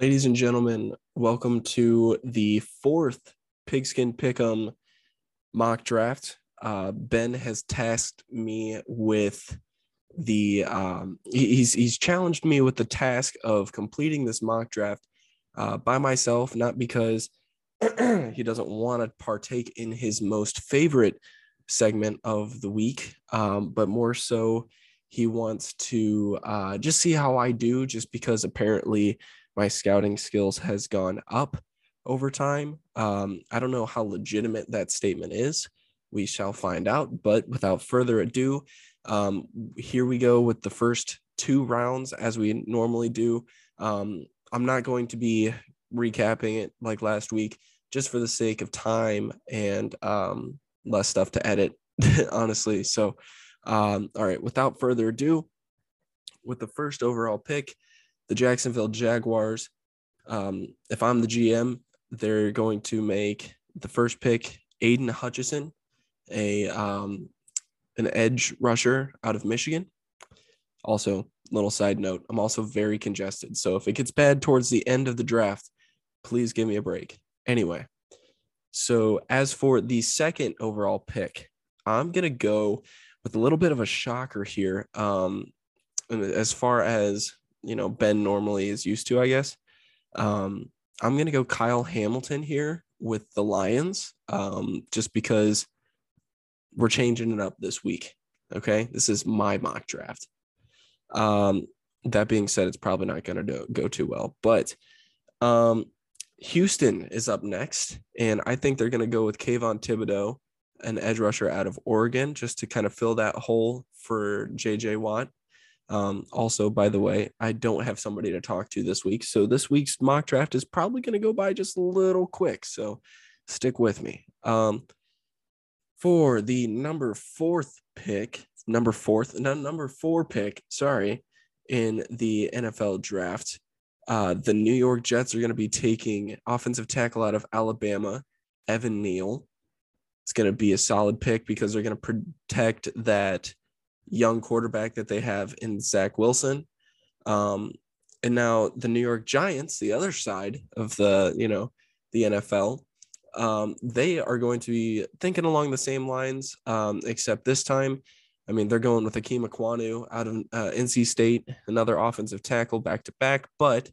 Ladies and gentlemen, welcome to the fourth Pigskin Pick'em mock draft. Uh, ben has tasked me with the um, he's he's challenged me with the task of completing this mock draft uh, by myself, not because he doesn't want to partake in his most favorite segment of the week, um, but more so he wants to uh, just see how I do, just because apparently my scouting skills has gone up over time. Um, I don't know how legitimate that statement is. We shall find out. But without further ado, um, here we go with the first two rounds as we normally do. Um, I'm not going to be recapping it like last week, just for the sake of time and um, less stuff to edit, honestly. So, um, all right, without further ado, with the first overall pick, the Jacksonville Jaguars. Um, if I'm the GM, they're going to make the first pick Aidan Hutchinson, a um, an edge rusher out of Michigan. Also, little side note, I'm also very congested. So if it gets bad towards the end of the draft, please give me a break. Anyway, so as for the second overall pick, I'm gonna go with a little bit of a shocker here. Um, as far as you know Ben normally is used to, I guess. Um, I'm gonna go Kyle Hamilton here with the Lions, um, just because we're changing it up this week. Okay, this is my mock draft. Um, that being said, it's probably not gonna do, go too well, but um, Houston is up next, and I think they're gonna go with Kayvon Thibodeaux, an edge rusher out of Oregon, just to kind of fill that hole for JJ Watt. Um, also, by the way, I don't have somebody to talk to this week. So this week's mock draft is probably going to go by just a little quick. So stick with me. Um, for the number fourth pick, number fourth, not number four pick, sorry, in the NFL draft, uh, the New York Jets are going to be taking offensive tackle out of Alabama, Evan Neal. It's going to be a solid pick because they're going to protect that young quarterback that they have in Zach Wilson. Um, and now the New York Giants, the other side of the, you know, the NFL, um, they are going to be thinking along the same lines, um, except this time, I mean, they're going with Ikem Ekwonu out of uh, NC State, another offensive tackle back to back. But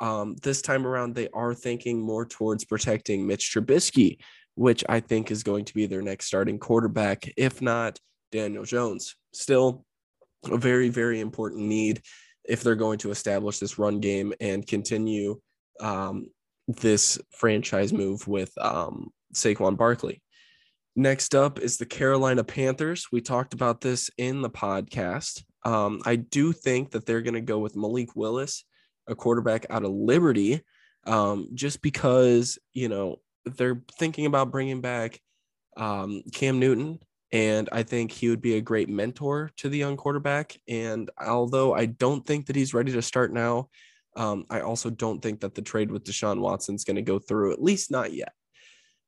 um, this time around, they are thinking more towards protecting Mitch Trubisky, which I think is going to be their next starting quarterback, if not Daniel Jones. Still a very, very important need if they're going to establish this run game and continue um, this franchise move with um, Saquon Barkley. Next up is the Carolina Panthers. We talked about this in the podcast. Um, I do think that they're going to go with Malik Willis, a quarterback out of Liberty, um, just because, you know, they're thinking about bringing back um, Cam Newton and I think he would be a great mentor to the young quarterback. And although I don't think that he's ready to start now, um, I also don't think that the trade with Deshaun Watson is going to go through, at least not yet.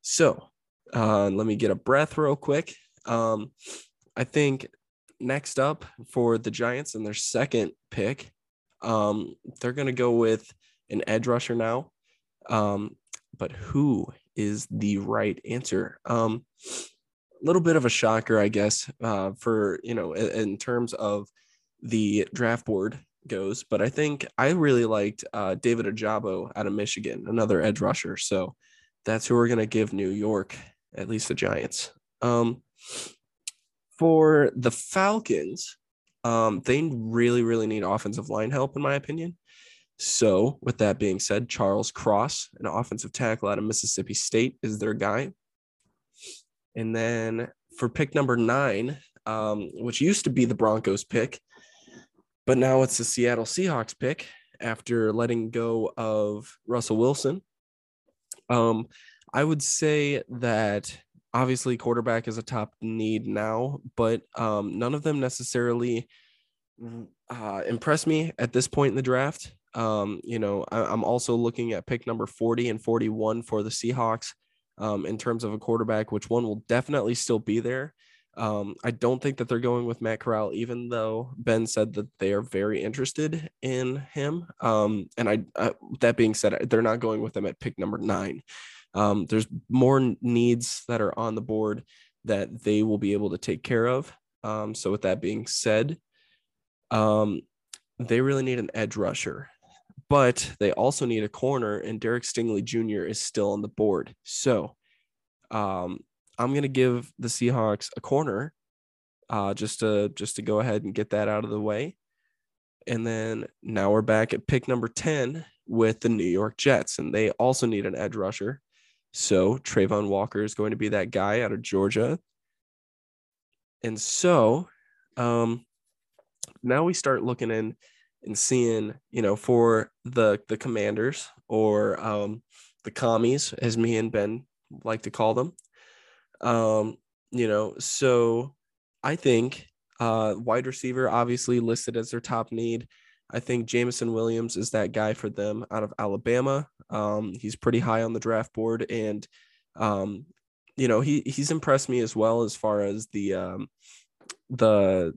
So uh, let me get a breath real quick. Um, I think next up for the Giants and their second pick, um, they're going to go with an edge rusher now. Um, but who is the right answer? Little bit of a shocker, I guess, uh, for you know, in, in, terms of the draft board goes. But I think I really liked uh, David Ojabo out of Michigan, another edge rusher. So that's who we're gonna give New York, at least the Giants. Um, for the Falcons, um, they really, really need offensive line help, in my opinion. So, with that being said, Charles Cross, an offensive tackle out of Mississippi State, is their guy. And then for pick number nine, um, which used to be the Broncos pick, but now it's the Seattle Seahawks pick after letting go of Russell Wilson. Um, I would say that obviously quarterback is a top need now, but um, none of them necessarily uh, impress me at this point in the draft. Um, you know, I, am also looking at pick number 40 and 41 for the Seahawks um, in terms of a quarterback, which one will definitely still be there. Um, I don't think that they're going with Matt Corral, even though Ben said that they are very interested in him. Um, and I, uh, that being said, they're not going with him at pick number nine. Um, there's more needs that are on the board that they will be able to take care of. Um, so with that being said, um, they really need an edge rusher, but they also need a corner, and Derek Stingley Jr. is still on the board. So um, I'm gonna give the Seahawks a corner, uh, just to just to go ahead and get that out of the way. And then now we're back at pick number 10 with the New York Jets, and they also need an edge rusher. So Travon Walker is going to be that guy out of Georgia. And so um, now we start looking in and seeing, you know, for the the commanders or um, the commies, as me and Ben like to call them. Um, you know, so I think uh, wide receiver obviously listed as their top need. I think Jameson Williams is that guy for them out of Alabama. Um, he's pretty high on the draft board, and um, you know he he's impressed me as well as far as the um, the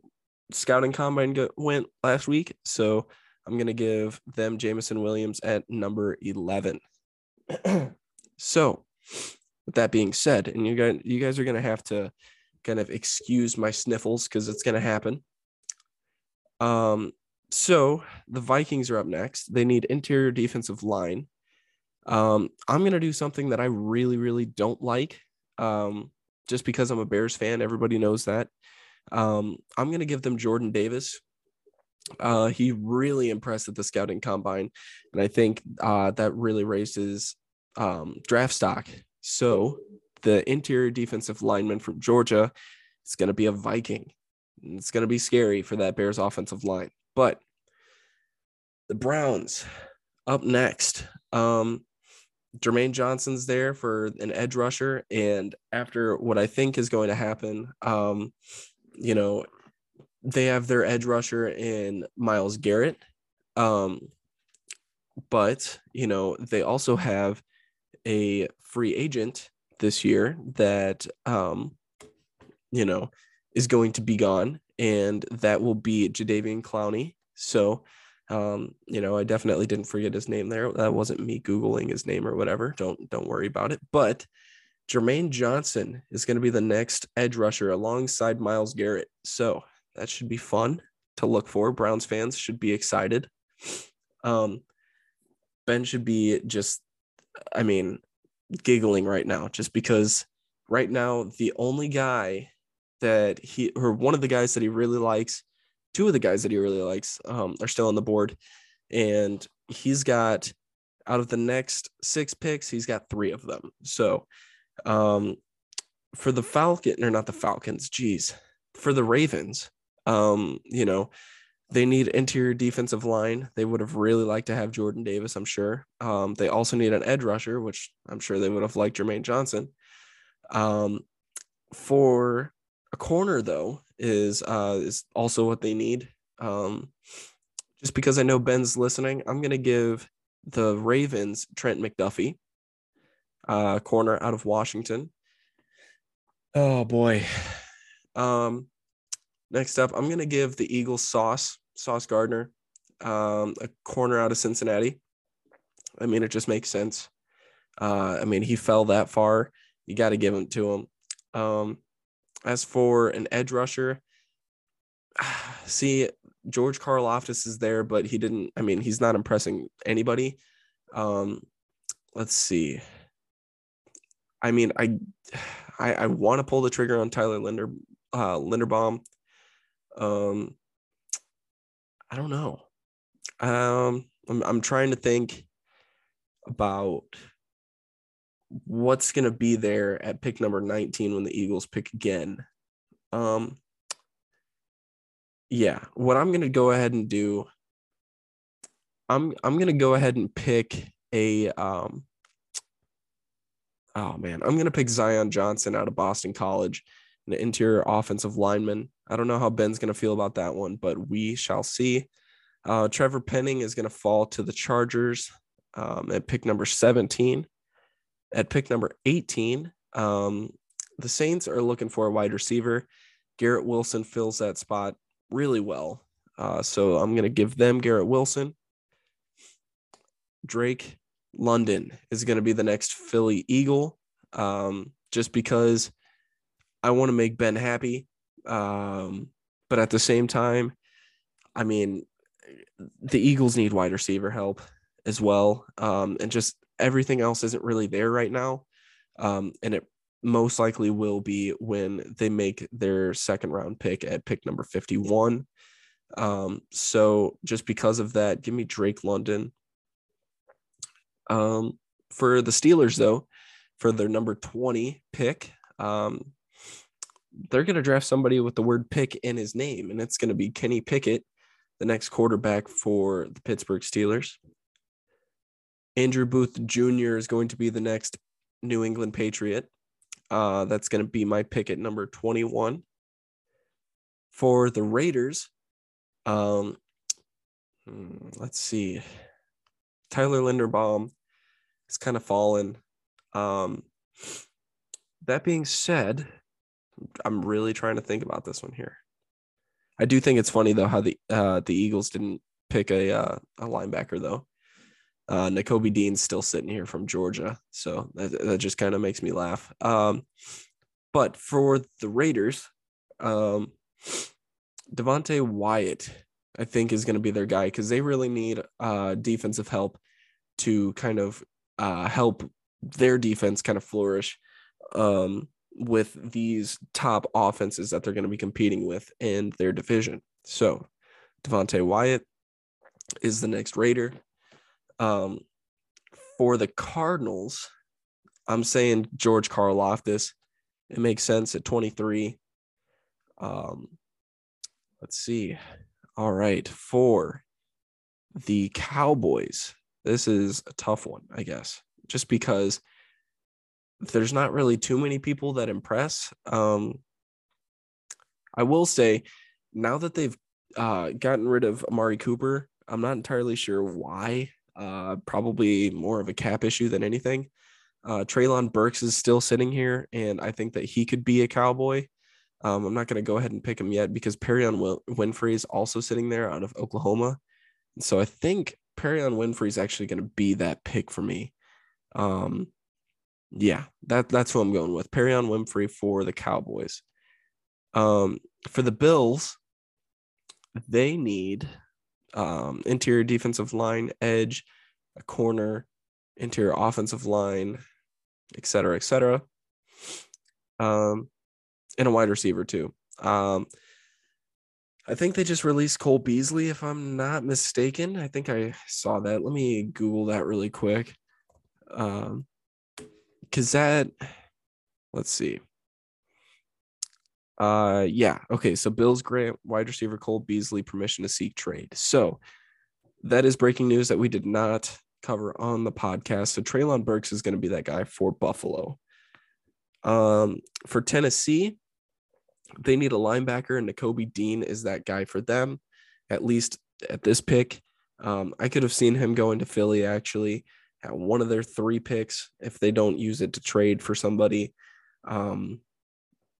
scouting combine go- went last week. So I'm gonna give them Jameson Williams at number eleven. so with that being said, and you guys you guys are gonna have to kind of excuse my sniffles because it's gonna happen. Um, so the Vikings are up next. They need interior defensive line. Um, I'm gonna do something that I really, really don't like. Um, just because I'm a Bears fan, everybody knows that. Um, I'm gonna give them Jordan Davis. Uh, he really impressed at the scouting combine, and I think uh, that really raised his um, draft stock. So the interior defensive lineman from Georgia is going to be a Viking. It's going to be scary for that Bears offensive line. But the Browns up next. Um, Jermaine Johnson's there for an edge rusher. And after what I think is going to happen, um, you know, they have their edge rusher in Myles Garrett. Um, but, you know, they also have a free agent this year that, um, you know, is going to be gone and that will be Jadeveon Clowney. So, um, you know, I definitely didn't forget his name there. That wasn't me googling his name or whatever. Don't don't worry about it. But Jermaine Johnson is going to be the next edge rusher alongside Myles Garrett. So that should be fun to look for. Browns fans should be excited. Um, ben should be just, I mean, giggling right now just because right now the only guy that he or one of the guys that he really likes, two of the guys that he really likes um, are still on the board, and he's got out of the next six picks, he's got three of them. So, um, for the Falcon or not the Falcons, geez, for the Ravens, um, you know, they need interior defensive line. They would have really liked to have Jordan Davis, I'm sure. Um, they also need an edge rusher, which I'm sure they would have liked Jermaine Johnson. Um, for a corner though is uh is also what they need. Um just because I know Ben's listening, I'm gonna give the Ravens Trent McDuffie, uh corner out of Washington. Oh boy. Um next up, I'm gonna give the Eagles Sauce, Sauce Gardner, um, a corner out of Cincinnati. I mean, it just makes sense. Uh, I mean, he fell that far. You got to give him to him. Um, as for an edge rusher, see, George Karlaftis is there, but he didn't. I mean, he's not impressing anybody. Um, let's see. I mean, I I, I want to pull the trigger on Tyler Linder uh, Linderbaum. Um, I don't know. Um, I'm I'm trying to think about what's going to be there at pick number 19 when the Eagles pick again. Um, yeah, what I'm going to go ahead and do, I'm I'm going to go ahead and pick a um. Oh man, I'm to pick Zion Johnson out of Boston College, an interior offensive lineman. I don't know how Ben's to feel about that one, but we shall see. Uh, Trevor Penning is to fall to the Chargers um, at pick number 17. At pick number 18, um, the Saints are looking for a wide receiver. Garrett Wilson fills that spot really well. Uh, so I'm going to give them Garrett Wilson. Drake London is going to be the next Philly Eagle um, just because I want to make Ben happy. Um, but at the same time, I mean, the Eagles need wide receiver help as well. Um, and just everything else isn't really there right now. Um, and it most likely will be when they make their second round pick at pick number 51. Um, so just because of that, give me Drake London. Um, for the Steelers, though, for their number 20 pick, um, they're going to draft somebody with the word pick in his name, and it's going to be Kenny Pickett, the next quarterback for the Pittsburgh Steelers. Andrew Booth Jr. is going to be the next New England Patriot. Uh, that's going to be my pick at number 21. For the Raiders, um, hmm, let's see. Tyler Linderbaum has kind of fallen. Um, that being said, I'm really trying to think about this one here. I do think it's funny though how the uh, the Eagles didn't pick a uh, a linebacker though. Uh, Nakobe Dean's still sitting here from Georgia, so that, that just kind of makes me laugh. Um, but for the Raiders, um, Devonte Wyatt, I think, is going to be their guy because they really need uh, defensive help to kind of uh, help their defense kind of flourish um, with these top offenses that they're going to be competing with in their division. So, Devonte Wyatt is the next Raider. Um, for the Cardinals, I'm saying George Karlaftis. It makes sense at 23. Um, let's see. All right, for the Cowboys, this is a tough one, I guess, just because there's not really too many people that impress. Um, I will say, now that they've uh, gotten rid of Amari Cooper, I'm not entirely sure why. Uh, probably more of a cap issue than anything. Uh, Treylon Burks is still sitting here, and I think that he could be a Cowboy. Um, I'm not going to go ahead and pick him yet because Perrion Win- Winfrey is also sitting there out of Oklahoma. So I think Perrion Winfrey is actually going to be that pick for me. Um, yeah, that that's who I'm going with. Perrion Winfrey for the Cowboys. Um, for the Bills, they need um, interior defensive line, edge, a corner, interior offensive line, et cetera, et cetera. Um, and a wide receiver too. Um, I think they just released Cole Beasley, if I'm not mistaken. I think I saw that. Let me Google that really quick. Um, because that, let's see. Uh, yeah. Okay. So Bills grant wide receiver Cole Beasley permission to seek trade. So that is breaking news that we did not cover on the podcast. So Treylon Burks is going to be that guy for Buffalo. Um, for Tennessee, they need a linebacker, and Nakobe Dean is that guy for them, at least at this pick. Um, I could have seen him going to Philly actually at one of their three picks if they don't use it to trade for somebody. Um,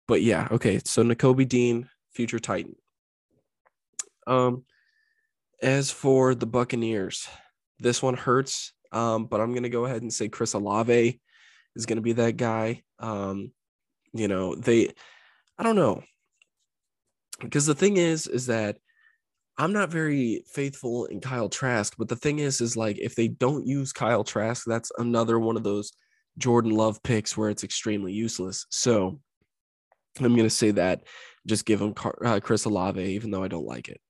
but yeah, okay. So Nakobe Dean, future Titan. Um, as for the Buccaneers, this one hurts. Um, but I'm gonna go ahead and say Chris Olave is gonna be that guy. Um, you know, they I don't know. Because the thing is, is that I'm not very faithful in Kyle Trask, but the thing is, is like if they don't use Kyle Trask, that's another one of those Jordan Love picks where it's extremely useless. So I'm going to say that. Just give him uh, Chris Olave, even though I don't like it.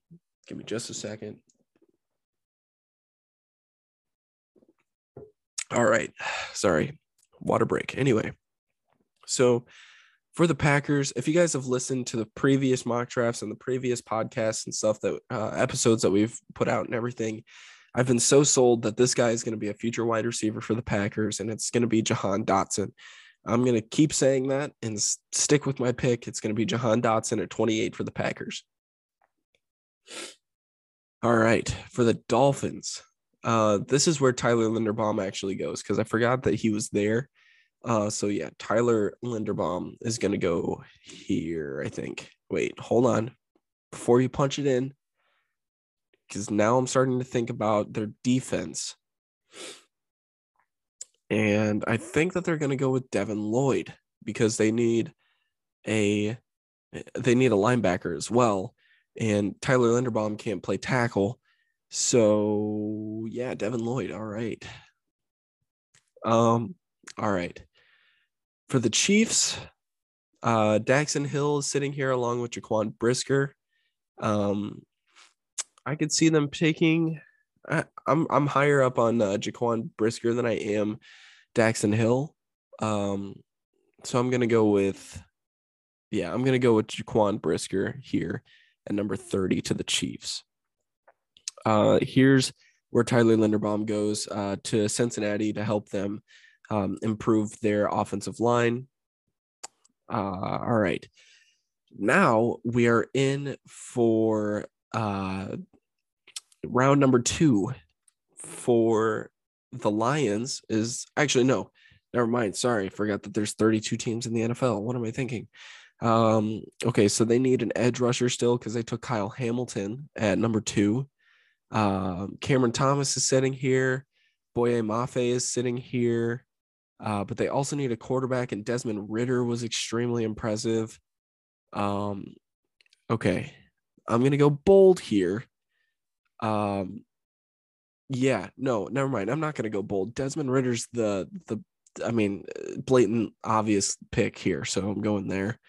Give me just a second. All right. Sorry. Water break. Anyway, so for the Packers, if you guys have listened to the previous mock drafts and the previous podcasts and stuff that uh, episodes that we've put out and everything, I've been so sold that this guy is going to be a future wide receiver for the Packers and it's going to be Jahan Dotson. I'm going to keep saying that and stick with my pick. It's going to be Jahan Dotson at 28 for the Packers. All right, for the Dolphins, uh, this is where Tyler Linderbaum actually goes because I forgot that he was there Uh, so yeah, Tyler Linderbaum is gonna go here. I think. Wait, hold on, before you punch it in, because now I'm starting to think about their defense, and I think that they're gonna go with Devin Lloyd because they need a they need a linebacker as well, and Tyler Linderbaum can't play tackle. So yeah, Devin Lloyd. All right. Um, all right. For the Chiefs, uh Daxton Hill is sitting here along with Jaquan Brisker. Um I could see them taking I, I'm I'm higher up on uh, Jaquan Brisker than I am Daxton Hill. Um so I'm gonna go with yeah, I'm gonna go with Jaquan Brisker here at number 30 to the Chiefs. Uh, here's where Tyler Linderbaum goes uh, to Cincinnati to help them um, improve their offensive line. Uh, all right. Now we are in for uh, round number two for the Lions. Is actually, no, never mind. Sorry, forgot that there's 32 teams in the NFL. What am I thinking? Um, okay, so they need an edge rusher still because they took Kyle Hamilton at number two. Um, Cameron Thomas is sitting here. Boye Mafe is sitting here. Uh, but they also need a quarterback, and Desmond Ridder was extremely impressive. Um, okay, I'm gonna go bold here. Um, yeah, no, never mind. I'm not gonna go bold. Desmond Ridder's the the, I mean, blatant obvious pick here, so I'm going there.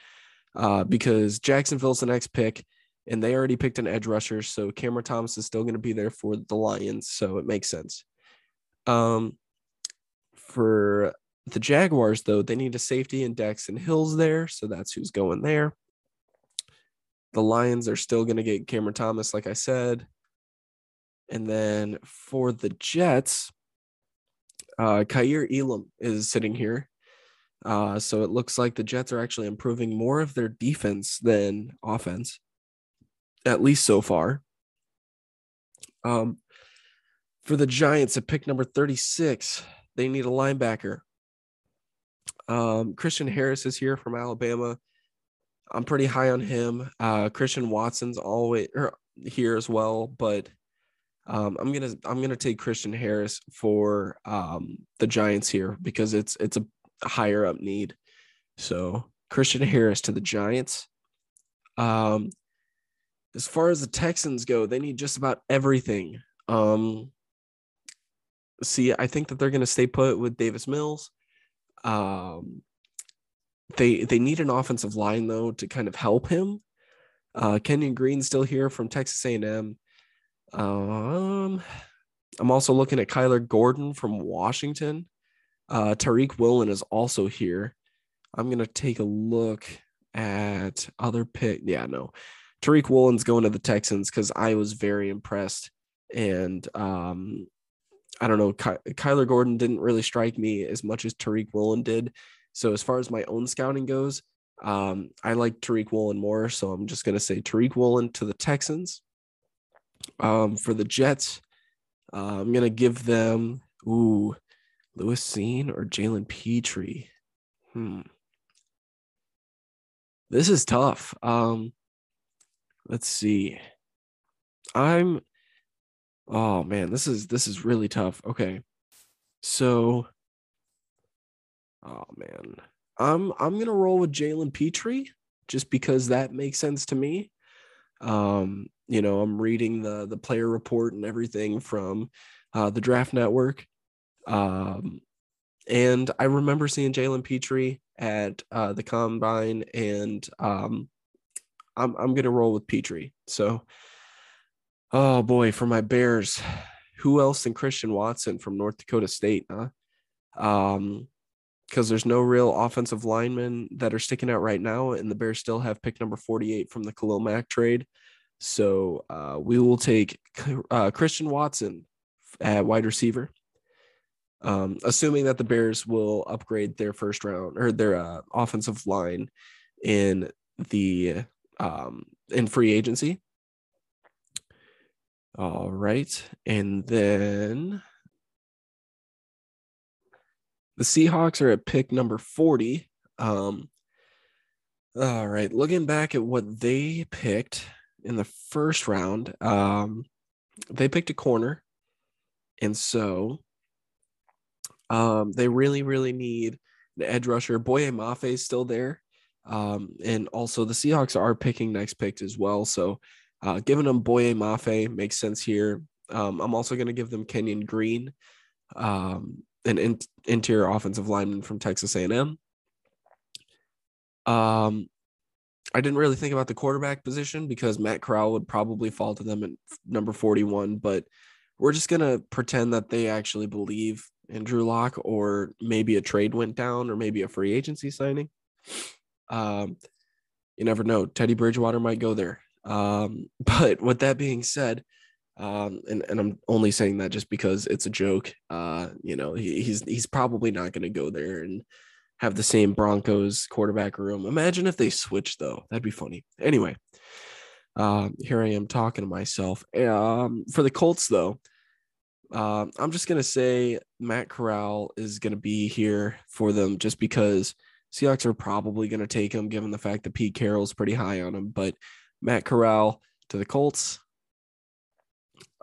Uh, because Jacksonville's the next pick and they already picked an edge rusher. So Cameron Thomas is still to be there for the Lions. So it makes sense. Um, for the Jaguars, though, they need a safety and Daxton Hills there. So that's who's going there. The Lions are still going to get Cameron Thomas, like I said. And then for the Jets, uh, Kaiir Elam is sitting here. Uh, so it looks like the Jets are actually improving more of their defense than offense at least so far. Um, for the Giants at pick number 36, they need a linebacker. Um, Christian Harris is here from Alabama. I'm pretty high on him. Uh, Christian Watson's always er, here as well, but um, I'm gonna I'm gonna take Christian Harris for um, the Giants here because it's it's a higher up need. So Christian Harris to the Giants. Um, as far as the Texans go, they need just about everything. Um, see, I think that they're going to stay put with Davis Mills. Um, they they need an offensive line though to kind of help him. Uh, Kenyon Green still here from Texas A&M. Um, I'm also looking at Kyler Gordon from Washington. Uh, Tariq Woolen is also here. I'm gonna take a look at other pick. Yeah, no. Tariq Woolen's going to the Texans because I was very impressed. And um, I don't know, Ky- Kyler Gordon didn't really strike me as much as Tariq Woolen did. So as far as my own scouting goes, um, I like Tariq Woolen more. So I'm just going to say Tariq Woolen to the Texans. Um, for the Jets, uh, I'm going to give them, ooh, Lewis Cine or Jalen Pitre. Hmm. This is tough. Um, let's see. I'm oh man, this is this is really tough. Okay. So oh man. I'm I'm gonna roll with Jalen Pitre just because that makes sense to me. Um, you know, I'm reading the the player report and everything from uh, the draft network. Um, and I remember seeing Jalen Pitre at uh, the combine, and um, I'm I'm gonna roll with Pitre. So, oh boy, for my Bears, who else than Christian Watson from North Dakota State? Huh? Um, because there's no real offensive linemen that are sticking out right now, and the Bears still have pick number 48 from the Khalil Mack trade. So uh, we will take uh, Christian Watson at wide receiver. Um, assuming that the Bears will upgrade their first round or their uh, offensive line in the um, in free agency. All right. And then The Seahawks are at pick number 40. Um, all right, looking back at what they picked in the first round, um, they picked a corner. And so um, they really, really need an edge rusher. Boye Mafe is still there. Um, and also the Seahawks are picking next pick as well. So uh, giving them Boye Mafe makes sense here. Um, I'm also going to give them Kenyon Green, um, an in- interior offensive lineman from Texas A&M. Um, I didn't really think about the quarterback position because Matt Corral would probably fall to them at number 41, but we're just going to pretend that they actually believe in Drew Lock, or maybe a trade went down, or maybe a free agency signing. Um, you never know. Teddy Bridgewater might go there. Um, but with that being said, um, and, and I'm only saying that just because it's a joke. Uh, you know, he, he's he's probably not going to go there and have the same Broncos quarterback room. Imagine if they switched though. That'd be funny. Anyway, um, here I am talking to myself. Um, for the Colts though, uh, I'm just gonna say Matt Corral is gonna be here for them just because Seahawks are probably gonna take him, given the fact that Pete Carroll's pretty high on him. But Matt Corral to the Colts.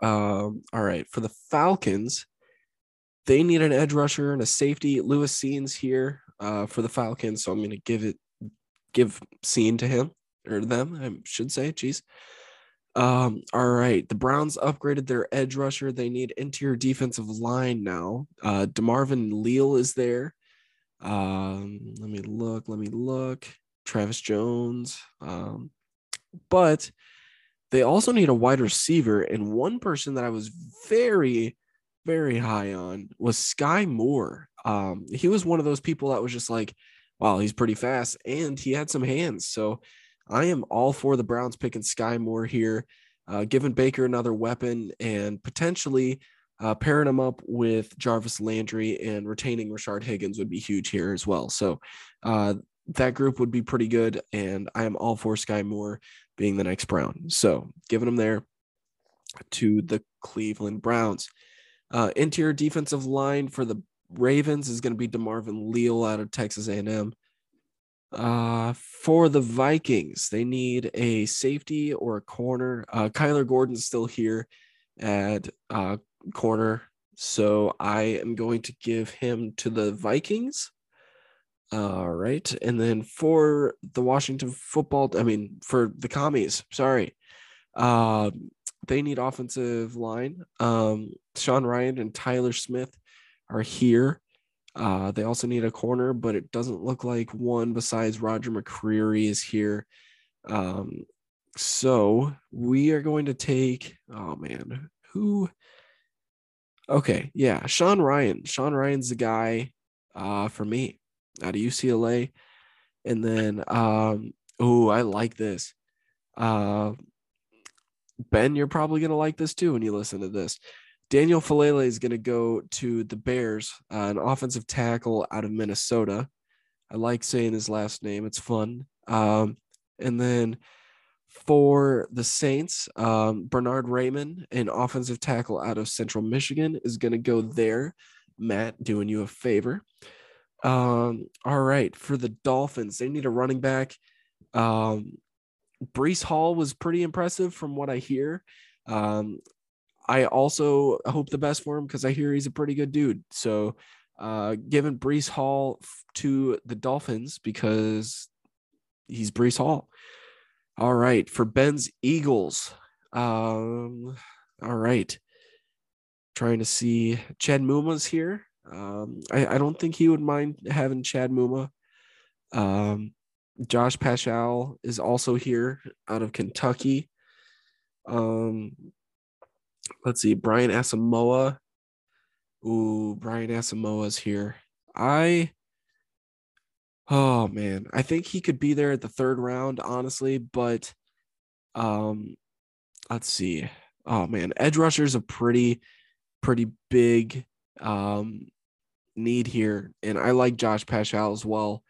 Um, all right, for the Falcons, they need an edge rusher and a safety. Lewis Cine's here uh, for the Falcons, so I'm going to give it give Cine to him or them, I should say. Jeez. Um, all right. The Browns upgraded their edge rusher. They need interior defensive line now. Uh, DeMarvin Leal is there. Um, let me look. Let me look. Travis Jones. Um, but they also need a wide receiver. And one person that I was very, very high on was Skyy Moore. Um, he was one of those people that was just like, wow, he's pretty fast and he had some hands. So I am all for the Browns picking Skyy Moore here, uh, giving Baker another weapon and potentially uh, pairing him up with Jarvis Landry and retaining Rashard Higgins would be huge here as well. So uh, that group would be pretty good. And I am all for Skyy Moore being the next Brown. So giving him there to the Cleveland Browns. Uh, interior defensive line for the Ravens is going to be DeMarvin Leal out of Texas A&M. Uh, for the Vikings, they need a safety or a corner. Uh, Kyler Gordon's still here at uh, corner, so I am going to give him to the Vikings. All right. And then for the Washington football, I mean, for the commies, sorry. Uh, they need offensive line. Um, Sean Rhyan and Tyler Smith are here. Uh, they also need a corner, but it doesn't look like one besides Roger McCreary is here. Um, so we are going to take, oh man, who? Okay, yeah, Sean Rhyan. Sean Rhyan's the guy uh, for me out of UCLA. And then, um, oh, I like this. Uh, ben, you're probably going to like this too when you listen to this. Daniel Faalele is going to go to the Bears, uh, an offensive tackle out of Minnesota. I like saying his last name, it's fun. Um, and then for the Saints, um, Bernhard Raimann, an offensive tackle out of Central Michigan, is going to go there. Matt, doing you a favor. Um, all right, for the Dolphins, they need a running back. Um, Breece Hall was pretty impressive from what I hear. Um, I also hope the best for him because I hear he's a pretty good dude. So, uh, giving Breece Hall to the Dolphins because he's Breece Hall. All right, for Ben's Eagles. Um, all right, trying to see Chad Muma's here. Um, I, I don't think he would mind having Chad Muma. Um, Josh Paschal is also here out of Kentucky. Um, let's see, Brian Asamoah. Ooh, Brian Asamoah is here. I, oh man, I think he could be there at the third round, honestly, but um, let's see. Oh man, edge rushers a pretty, pretty big um need here, and I like Josh Paschal as well.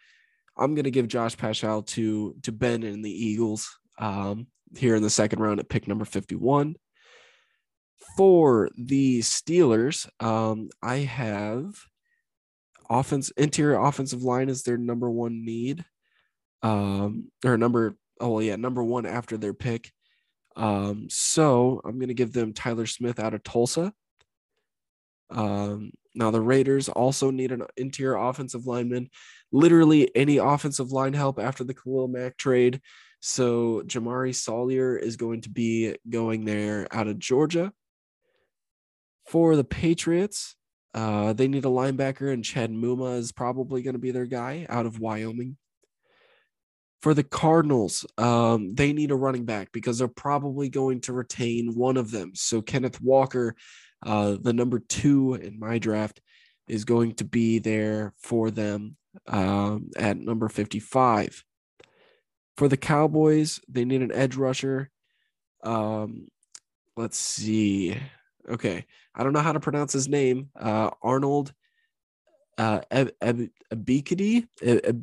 I'm gonna give Josh Paschal to to Ben and the Eagles um, here in the second round at pick number 51. For the Steelers, um, I have offense interior offensive line is their number one need. Um, or number oh yeah, number one after their pick. Um, so I'm gonna give them Tyler Smith out of Tulsa. Um, now the Raiders also need an interior offensive lineman, literally any offensive line help after the Khalil Mack trade. So Jamaree Salyer is going to be going there out of Georgia. For the Patriots, uh, they need a linebacker, and Chad Muma is probably going to be their guy out of Wyoming. For the Cardinals, um, they need a running back because they're probably going to retain one of them. So Kenneth Walker, uh, the number two in my draft, is going to be there for them um, at number 55. For the Cowboys, they need an edge rusher. Um, let's see. Okay, I don't know how to pronounce his name. Uh, Arnold uh, Ebiketie,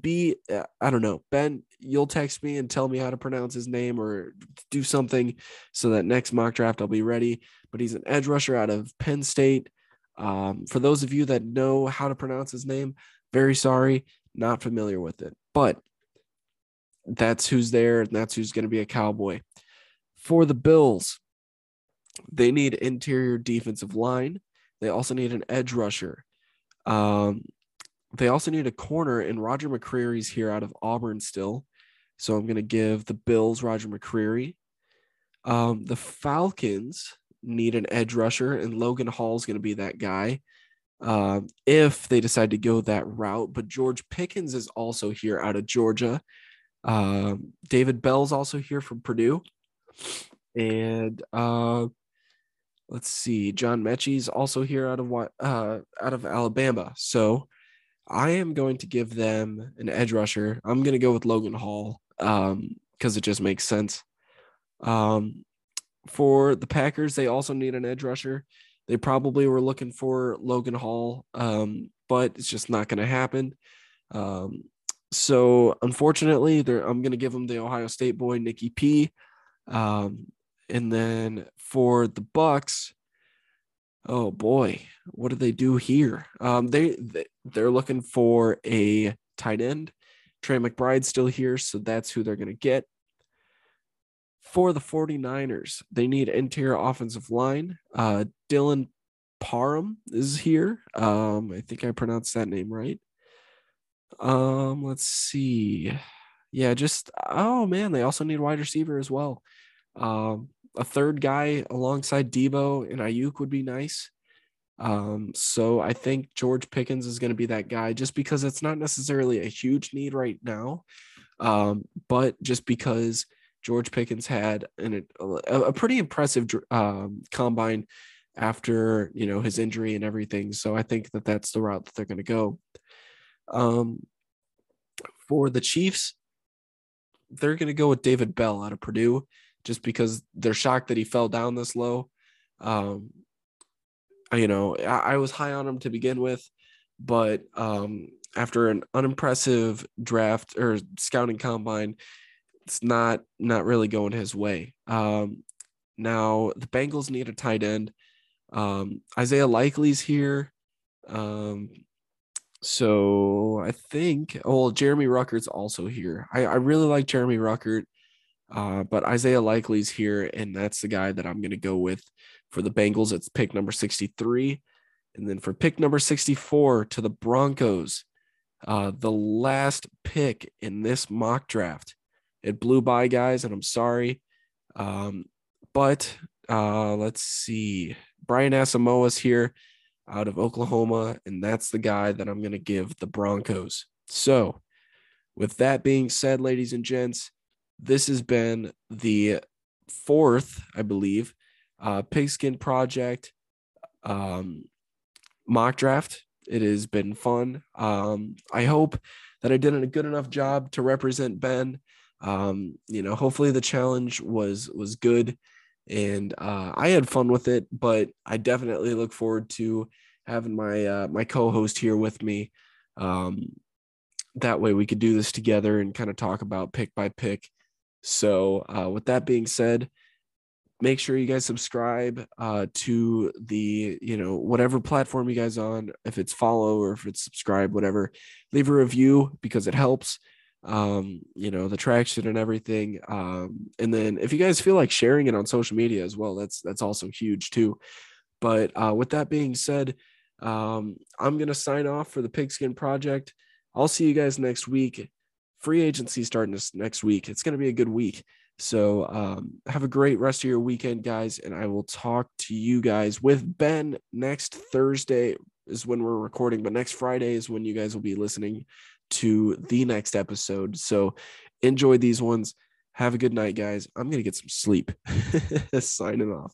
B. Uh, I don't know. Ben, you'll text me and tell me how to pronounce his name or do something so that next mock draft I'll be ready. But he's an edge rusher out of Penn State. Um, for those of you that know how to pronounce his name, very sorry, not familiar with it. But that's who's there, and that's who's going to be a cowboy. For the Bills, they need interior defensive line. They also need an edge rusher. Um, they also need a corner, and Roger McCreary's here out of Auburn still. So I'm going to give the Bills Roger McCreary. Um, the Falcons need an edge rusher, and Logan Hall is going to be that guy um, if they decide to go that route. But George Pickens is also here out of Georgia. Um, David Bell's also here from Purdue. And uh, let's see, John Metchie's also here out of uh, out of Alabama. So I am going to give them an edge rusher. I'm going to go with Logan Hall um, because it just makes sense. Um, for the Packers, they also need an edge rusher. They probably were looking for Logan Hall, um, but it's just not going to happen. Um, so unfortunately, I'm going to give them the Ohio State boy Nicky P. Um, and then for the Bucks, oh boy, what do they do here? Um, they, they they're looking for a tight end. Trey McBride's still here, so that's who they're going to get. For the 49ers, they need interior offensive line. Uh, Dylan Parham is here. Um, I think I pronounced that name right. Um, let's see. Yeah, just oh man, they also need wide receiver as well. Um, a third guy alongside Deebo and Aiyuk would be nice. Um, so I think George Pickens is going to be that guy just because it's not necessarily a huge need right now. Um, but just because George Pickens had an, a, a pretty impressive um, combine after you know his injury and everything. So I think that that's the route that they're going to go. Um, for the Chiefs, they're going to go with David Bell out of Purdue just because they're shocked that he fell down this low. Um, you know, I, I was high on him to begin with, but um, after an unimpressive draft or scouting combine, it's not not really going his way. Um, now the Bengals need a tight end. Um, Isaiah Likely's here. Um, so I think, oh, well, Jeremy Ruckert's also here. I, I really like Jeremy Ruckert, uh, but Isaiah Likely's here, and that's the guy that I'm going to go with for the Bengals. It's pick number 63. And then for pick number 64 to the Broncos, uh, the last pick in this mock draft. It blew by, guys, and I'm sorry. Um, but uh, let's see. Brian Asamoah's here out of Oklahoma, and that's the guy that I'm going to give the Broncos. So, with that being said, ladies and gents, this has been the fourth, I believe, uh, Pigskin Project um, mock draft. It has been fun. Um, I hope that I did a good enough job to represent Ben. Um, you know, hopefully the challenge was was good and uh, I had fun with it. But I definitely look forward to having my uh, my co-host here with me. Um, that way we could do this together and kind of talk about pick by pick. So uh, with that being said, make sure you guys subscribe uh, to the you know whatever platform you guys on if it's follow or if it's subscribe whatever leave a review because it helps um you know the traction and everything um and then if you guys feel like sharing it on social media as well that's that's also huge too. But uh with that being said um i'm gonna sign off for the pigskin project. I'll see you guys next week free agency starting this next week it's gonna be a good week so um, have a great rest of your weekend, guys, and I will talk to you guys with Ben next Thursday is when we're recording, but next Friday is when you guys will be listening to the next episode. So enjoy these ones. Have a good night, guys. I'm gonna get some sleep. Signing off.